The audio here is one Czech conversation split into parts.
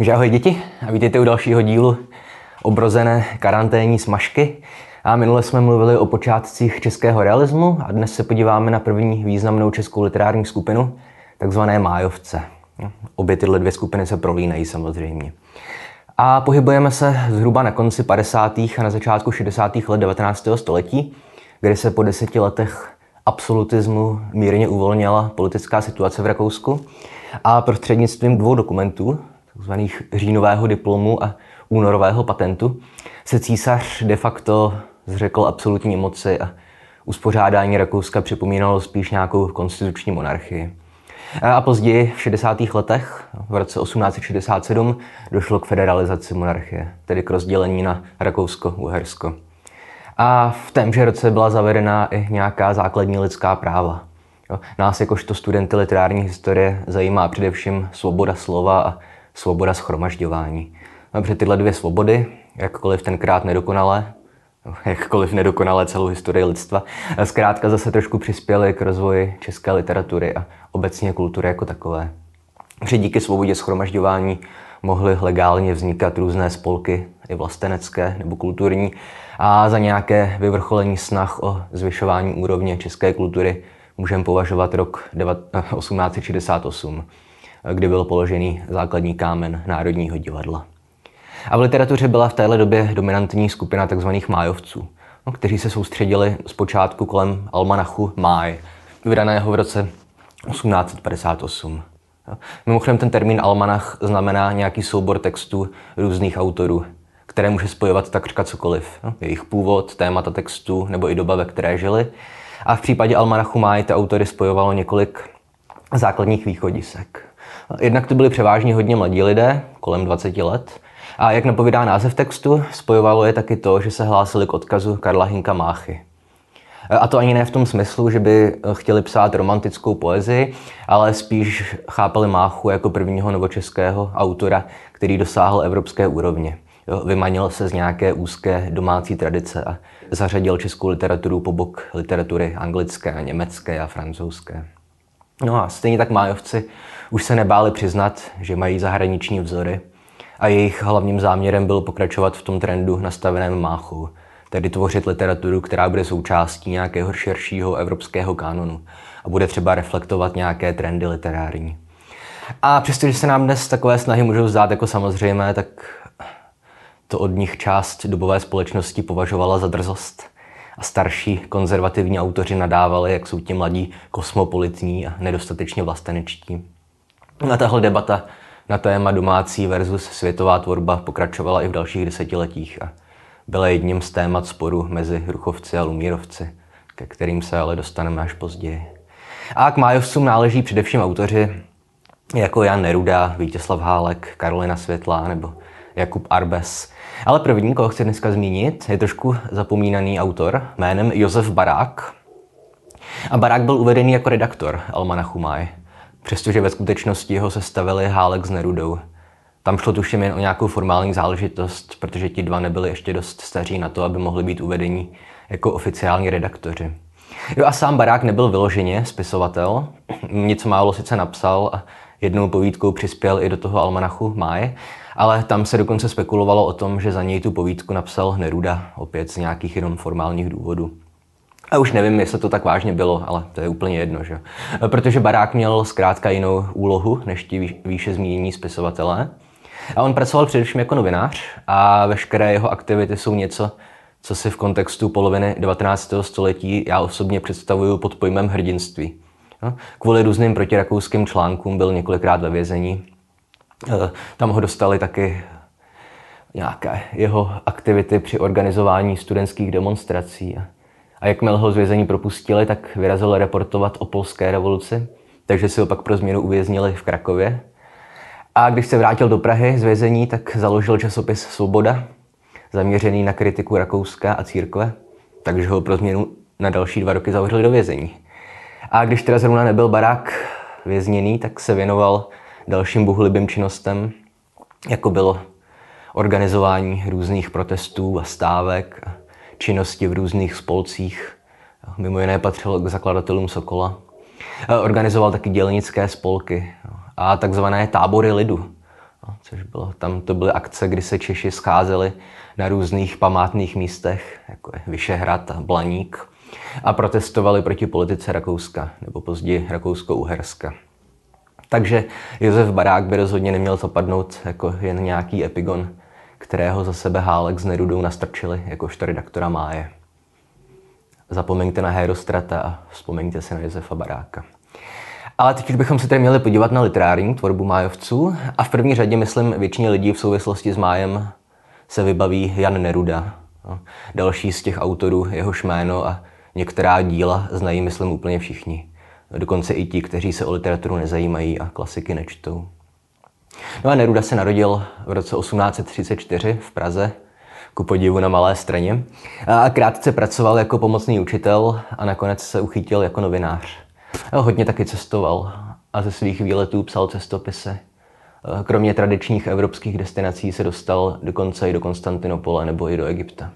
Takže ahoj děti a vítejte u dalšího dílu obrozené karanténní smažky. A minule jsme mluvili o počátcích českého realismu a dnes se podíváme na první významnou českou literární skupinu, takzvané Májovce. Obě tyhle dvě skupiny se prolínají samozřejmě. A pohybujeme se zhruba na konci 50. a na začátku 60. let 19. století, kdy se po deseti letech absolutismu mírně uvolnila politická situace v Rakousku a prostřednictvím dvou dokumentů, takzvaných říjnového diplomu a únorového patentu, se císař de facto zřekl absolutní moci a uspořádání Rakouska připomínalo spíš nějakou konstituční monarchii. A později v 60. letech, v roce 1867, došlo k federalizaci monarchie, tedy k rozdělení na Rakousko-Uhersko. A v témže roce byla zavedena i nějaká základní lidská práva. Nás jakožto studenty literární historie zajímá především svoboda slova a svoboda schromažďování. Protože tyhle dvě svobody, jakkoliv tenkrát nedokonalé, jakkoliv nedokonale celou historii lidstva, zkrátka zase trošku přispěly k rozvoji české literatury a obecně kultury jako takové. Že díky svobodě schromažďování mohly legálně vznikat různé spolky, i vlastenecké nebo kulturní, a za nějaké vyvrcholení snah o zvyšování úrovně české kultury můžeme považovat rok 1868, kdy byl položený základní kámen Národního divadla. A v literatuře byla v téhle době dominantní skupina tzv. májovců, no, kteří se soustředili zpočátku kolem almanachu Máj, vydaného v roce 1858. Mimochodem ten termín almanach znamená nějaký soubor textů různých autorů, které může spojovat takřka cokoliv. No, jejich původ, témata textu nebo i doba, ve které žili. A v případě Almanachu Máj ty autory spojovalo několik základních východisek. Jednak to byli převážně hodně mladí lidé, kolem 20 let, a jak napovídá název textu, spojovalo je taky to, že se hlásili k odkazu Karla Hinka Máchy. A to ani ne v tom smyslu, že by chtěli psát romantickou poezii, ale spíš chápali Máchu jako prvního novočeského autora, který dosáhl evropské úrovně. Vymanil se z nějaké úzké domácí tradice a zařadil českou literaturu po bok literatury anglické, německé a francouzské. No a stejně tak májovci už se nebáli přiznat, že mají zahraniční vzory a jejich hlavním záměrem byl pokračovat v tom trendu nastaveném máchu, tedy tvořit literaturu, která bude součástí nějakého širšího evropského kanonu a bude třeba reflektovat nějaké trendy literární. A přestože se nám dnes takové snahy můžou zdát jako samozřejmé, tak to od nich část dobové společnosti považovala za drzost. A starší konzervativní autoři nadávali, jak jsou ti mladí kosmopolitní a nedostatečně vlastenečtí. A tahle debata na téma domácí versus světová tvorba pokračovala i v dalších desetiletích a byla jedním z témat sporu mezi Ruchovci a Lumírovci, ke kterým se ale dostaneme až později. A k Májovcům náleží především autoři jako Jan Neruda, Vítězslav Hálek, Karolina Světlá nebo Jakub Arbes. Ale první, koho chci dneska zmínit, je trošku zapomínaný autor jménem Josef Barák. A Barák byl uvedený jako redaktor Almanachu Maj přestože ve skutečnosti ho sestavili Hálek s Nerudou. Tam šlo tuším jen o nějakou formální záležitost, protože ti dva nebyli ještě dost staří na to, aby mohli být uvedení jako oficiální redaktoři. Jo a sám Barák nebyl vyloženě spisovatel, něco málo sice napsal a jednou povídkou přispěl i do toho almanachu Máje, ale tam se dokonce spekulovalo o tom, že za něj tu povídku napsal Neruda, opět z nějakých jenom formálních důvodů. A už nevím, jestli to tak vážně bylo, ale to je úplně jedno, že? Protože Barák měl zkrátka jinou úlohu než ti výše zmínění spisovatelé. A on pracoval především jako novinář a veškeré jeho aktivity jsou něco, co si v kontextu poloviny 19. století já osobně představuju pod pojmem hrdinství. No, kvůli různým protirakouským článkům byl několikrát ve vězení. E, tam ho dostali taky nějaké jeho aktivity při organizování studentských demonstrací. A jakmile ho z vězení propustili, tak vyrazil reportovat o polské revoluci, takže si ho pak pro změnu uvěznili v Krakově. A když se vrátil do Prahy z vězení, tak založil časopis Svoboda, zaměřený na kritiku Rakouska a církve, takže ho pro změnu na další dva roky zavřeli do vězení. A když teda zrovna nebyl barák vězněný, tak se věnoval dalším bohulibým činnostem, jako bylo organizování různých protestů a stávek, činnosti v různých spolcích. Mimo jiné patřil k zakladatelům Sokola. Organizoval taky dělnické spolky a takzvané tábory lidu. což bylo, tam to byly akce, kdy se Češi scházeli na různých památných místech, jako je Vyšehrad a Blaník, a protestovali proti politice Rakouska, nebo později Rakousko-Uherska. Takže Josef Barák by rozhodně neměl zapadnout jako jen nějaký epigon, kterého za sebe Hálek s Nerudou nastrčili jakožto redaktora Máje. Zapomeňte na Herostrata a vzpomeňte si na Josefa Baráka. Ale teď už bychom se tedy měli podívat na literární tvorbu májovců a v první řadě, myslím, většině lidí v souvislosti s májem se vybaví Jan Neruda. No, další z těch autorů, jehož jméno a některá díla znají, myslím, úplně všichni. Dokonce i ti, kteří se o literaturu nezajímají a klasiky nečtou. No a Neruda se narodil v roce 1834 v Praze, ku podivu na Malé straně, a krátce pracoval jako pomocný učitel a nakonec se uchytil jako novinář. Hodně taky cestoval a ze svých výletů psal cestopisy. Kromě tradičních evropských destinací se dostal dokonce i do Konstantinopole nebo i do Egypta.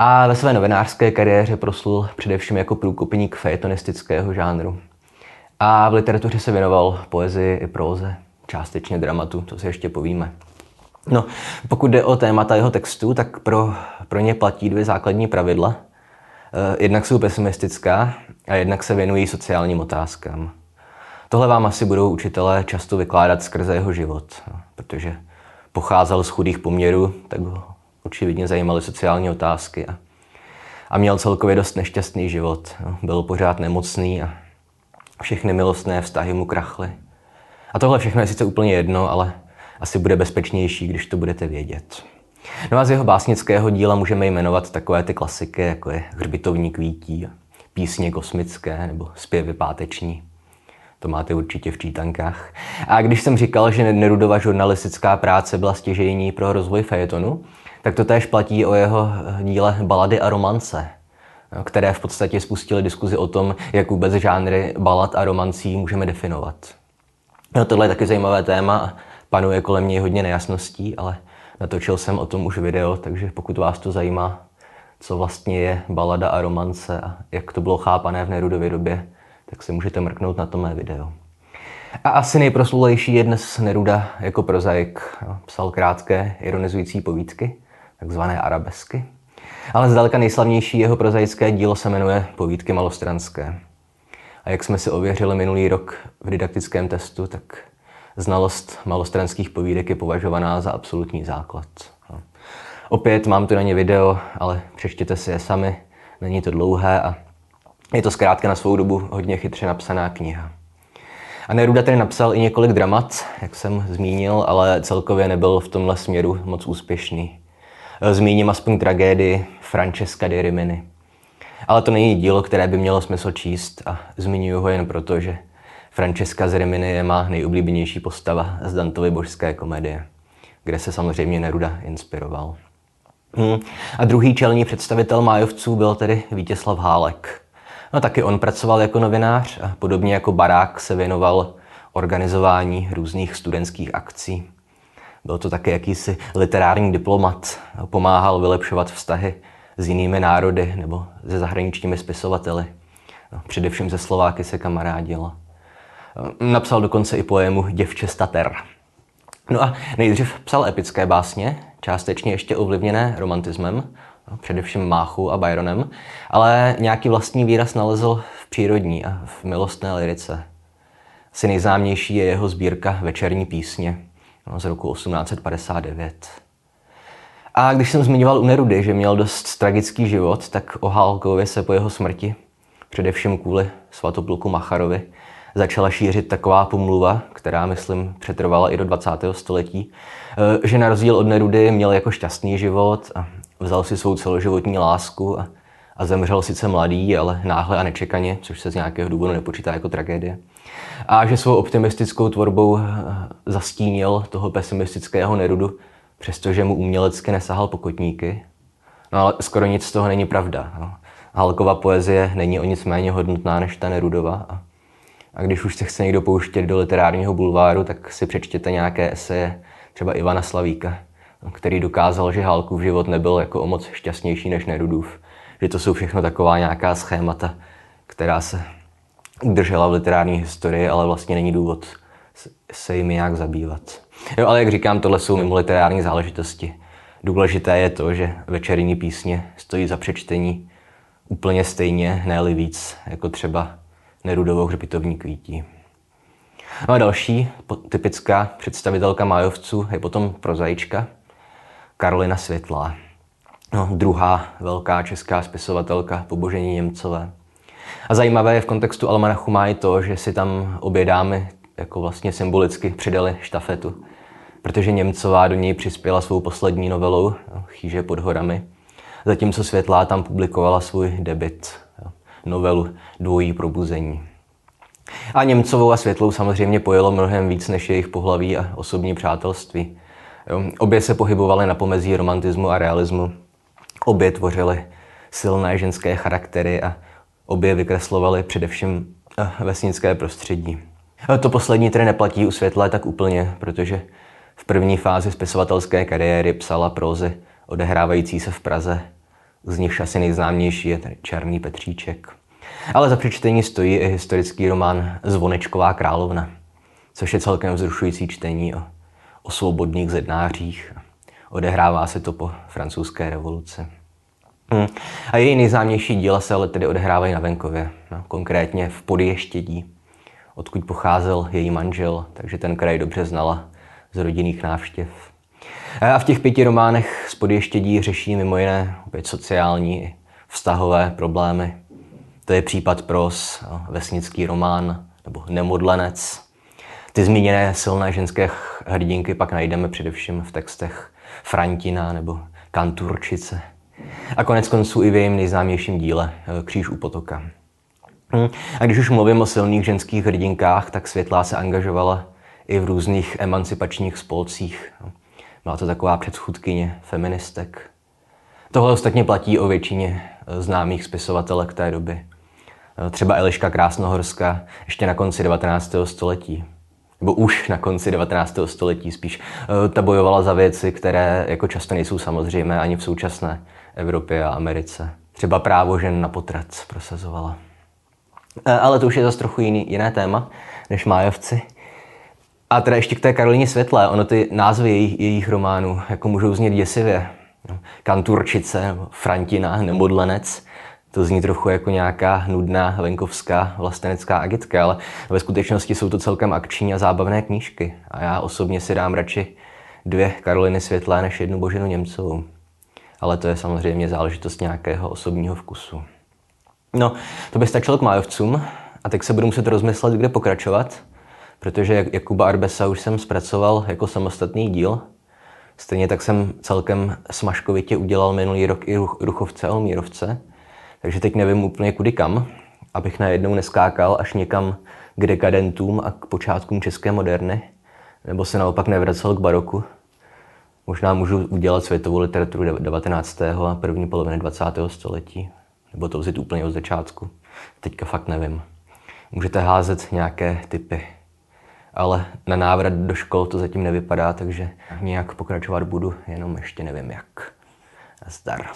A ve své novinářské kariéře proslul především jako průkopník fejetonistického žánru. A v literatuře se věnoval poezii i próze, částečně dramatu, to si ještě povíme. No, pokud jde o témata jeho textu, tak pro, pro ně platí dvě základní pravidla. Eh, jednak jsou pesimistická a jednak se věnují sociálním otázkám. Tohle vám asi budou učitelé často vykládat skrze jeho život, protože pocházel z chudých poměrů, tak ho očividně zajímaly sociální otázky a, a měl celkově dost nešťastný život. Byl pořád nemocný a všechny milostné vztahy mu krachly. A tohle všechno je sice úplně jedno, ale asi bude bezpečnější, když to budete vědět. No a z jeho básnického díla můžeme jmenovat takové ty klasiky, jako je Hřbitovní kvítí, písně kosmické nebo zpěvy páteční. To máte určitě v čítankách. A když jsem říkal, že Nerudova žurnalistická práce byla stěžejní pro rozvoj fejetonu, tak to též platí o jeho díle Balady a romance, které v podstatě spustily diskuzi o tom, jak vůbec žánry balad a romancí můžeme definovat. No, tohle je taky zajímavé téma, panuje kolem něj hodně nejasností, ale natočil jsem o tom už video, takže pokud vás to zajímá, co vlastně je balada a romance a jak to bylo chápané v Nerudově době, tak si můžete mrknout na to mé video. A asi nejproslulejší je dnes Neruda jako prozaik. Psal krátké, ironizující povídky, takzvané arabesky. Ale zdaleka nejslavnější jeho prozaické dílo se jmenuje Povídky malostranské. A jak jsme si ověřili minulý rok v didaktickém testu, tak znalost malostranských povídek je považovaná za absolutní základ. Opět mám tu na ně video, ale přečtěte si je sami, není to dlouhé a je to zkrátka na svou dobu hodně chytře napsaná kniha. A Neruda tedy napsal i několik dramat, jak jsem zmínil, ale celkově nebyl v tomhle směru moc úspěšný. Zmíním aspoň tragédii Francesca di Rimini. Ale to není dílo, které by mělo smysl číst a zmiňuji ho jen proto, že Francesca z Rimini je má nejoblíbenější postava z Dantovy božské komedie, kde se samozřejmě Neruda inspiroval. Hmm. A druhý čelní představitel májovců byl tedy Vítězslav Hálek. No taky on pracoval jako novinář a podobně jako Barák se věnoval organizování různých studentských akcí. Byl to také jakýsi literární diplomat, pomáhal vylepšovat vztahy s jinými národy nebo se zahraničními spisovateli. No, především ze Slováky se kamarádil. Napsal dokonce i poému Děvče stater. No a nejdřív psal epické básně, částečně ještě ovlivněné romantismem, především Máchu a Byronem, ale nějaký vlastní výraz nalezl v přírodní a v milostné lirice. Asi nejznámější je jeho sbírka Večerní písně no, z roku 1859. A když jsem zmiňoval u Nerudy, že měl dost tragický život, tak o Hálkovi se po jeho smrti, především kvůli svatopluku Macharovi, začala šířit taková pomluva, která, myslím, přetrvala i do 20. století, eh, že na rozdíl od Nerudy měl jako šťastný život a vzal si svou celoživotní lásku a, a zemřel sice mladý, ale náhle a nečekaně, což se z nějakého důvodu nepočítá jako tragédie. A že svou optimistickou tvorbou eh, zastínil toho pesimistického Nerudu, přestože mu umělecky nesahal pokotníky. No ale skoro nic z toho není pravda. No. Halkova poezie není o nic méně hodnotná než ta Nerudova. A, a když už se chce někdo pouštět do literárního bulváru, tak si přečtěte nějaké eseje třeba Ivana Slavíka, který dokázal, že Halkův život nebyl jako o moc šťastnější než Nerudův. Že to jsou všechno taková nějaká schémata, která se udržela v literární historii, ale vlastně není důvod se jimi nějak zabývat. Jo, ale jak říkám, tohle jsou mimo literární záležitosti. Důležité je to, že večerní písně stojí za přečtení úplně stejně, ne víc, jako třeba Nerudovou hřbitovní kvítí. No a další typická představitelka májovců je potom prozaička Karolina Světlá. No, druhá velká česká spisovatelka pobožení Němcové. A zajímavé je v kontextu Almanachu má i to, že si tam obě dámy jako vlastně symbolicky přidali štafetu, protože Němcová do něj přispěla svou poslední novelou Chýže pod horami, zatímco Světlá tam publikovala svůj debit, novelu Dvojí probuzení. A Němcovou a Světlou samozřejmě pojelo mnohem víc než jejich pohlaví a osobní přátelství. Obě se pohybovaly na pomezí romantismu a realismu. Obě tvořily silné ženské charaktery a obě vykreslovaly především eh, vesnické prostředí. To poslední tedy neplatí u Světlé tak úplně, protože v první fázi spisovatelské kariéry psala prózy odehrávající se v Praze, z nichž asi nejznámější je Černý Petříček. Ale za přečtení stojí i historický román Zvonečková královna, což je celkem vzrušující čtení o, o svobodných zednářích. Odehrává se to po francouzské revoluci. Hmm. A její nejznámější díla se ale tedy odehrávají na venkově, no, konkrétně v Podještědí, odkud pocházel její manžel, takže ten kraj dobře znala z rodinných návštěv. A v těch pěti románech z Podještědí řeší mimo jiné opět sociální i vztahové problémy, to je případ pros, vesnický román nebo Nemodlenec. Ty zmíněné silné ženské hrdinky pak najdeme především v textech Frantina nebo Kanturčice. A konec konců i v jejím nejznámějším díle e, Kříž u potoka. Hm. A když už mluvím o silných ženských hrdinkách, tak Světlá se angažovala i v různých emancipačních spolcích. Byla to taková předchůdkyně feministek. Tohle ostatně platí o většině e, známých spisovatelek té doby. Eh, třeba Eliška Krásnohorská ještě na konci 19. století. Nebo už na konci 19. století spíš. Eh, ta bojovala za věci, které jako často nejsou samozřejmé ani v současné Evropě a Americe. Třeba právo žen na potrat prosazovala. Eh, ale to už je zase trochu jiný, jiné téma než Májovci. A teda ještě k té Karolině Světlé, ono ty názvy jejich, jejich románů jako můžou znít děsivě. Kanturčice, Frantina, Nemodlenec. To zní trochu jako nějaká nudná venkovská vlastenecká agitka, ale ve skutečnosti jsou to celkem akční a zábavné knížky. A já osobně si dám radši dvě Karoliny Světlé než jednu Boženu Němcovou. Ale to je samozřejmě záležitost nějakého osobního vkusu. No, to by stačilo k májovcům a teď se budu muset rozmyslet, kde pokračovat, protože Jakuba Arbesa už jsem zpracoval jako samostatný díl. Stejně tak jsem celkem smaškovitě udělal minulý rok i Ruchovce a Olmírovce. Takže teď nevím úplně kudy kam, abych najednou neskákal až někam k dekadentům a k počátkům české moderny, nebo se naopak nevracel k baroku. Možná můžu udělat světovou literaturu 19. a první poloviny 20. století, nebo to vzít úplně od začátku. Teďka fakt nevím. Můžete házet nějaké typy. Ale na návrat do škol to zatím nevypadá, takže nějak pokračovat budu, jenom ještě nevím jak. Zdar.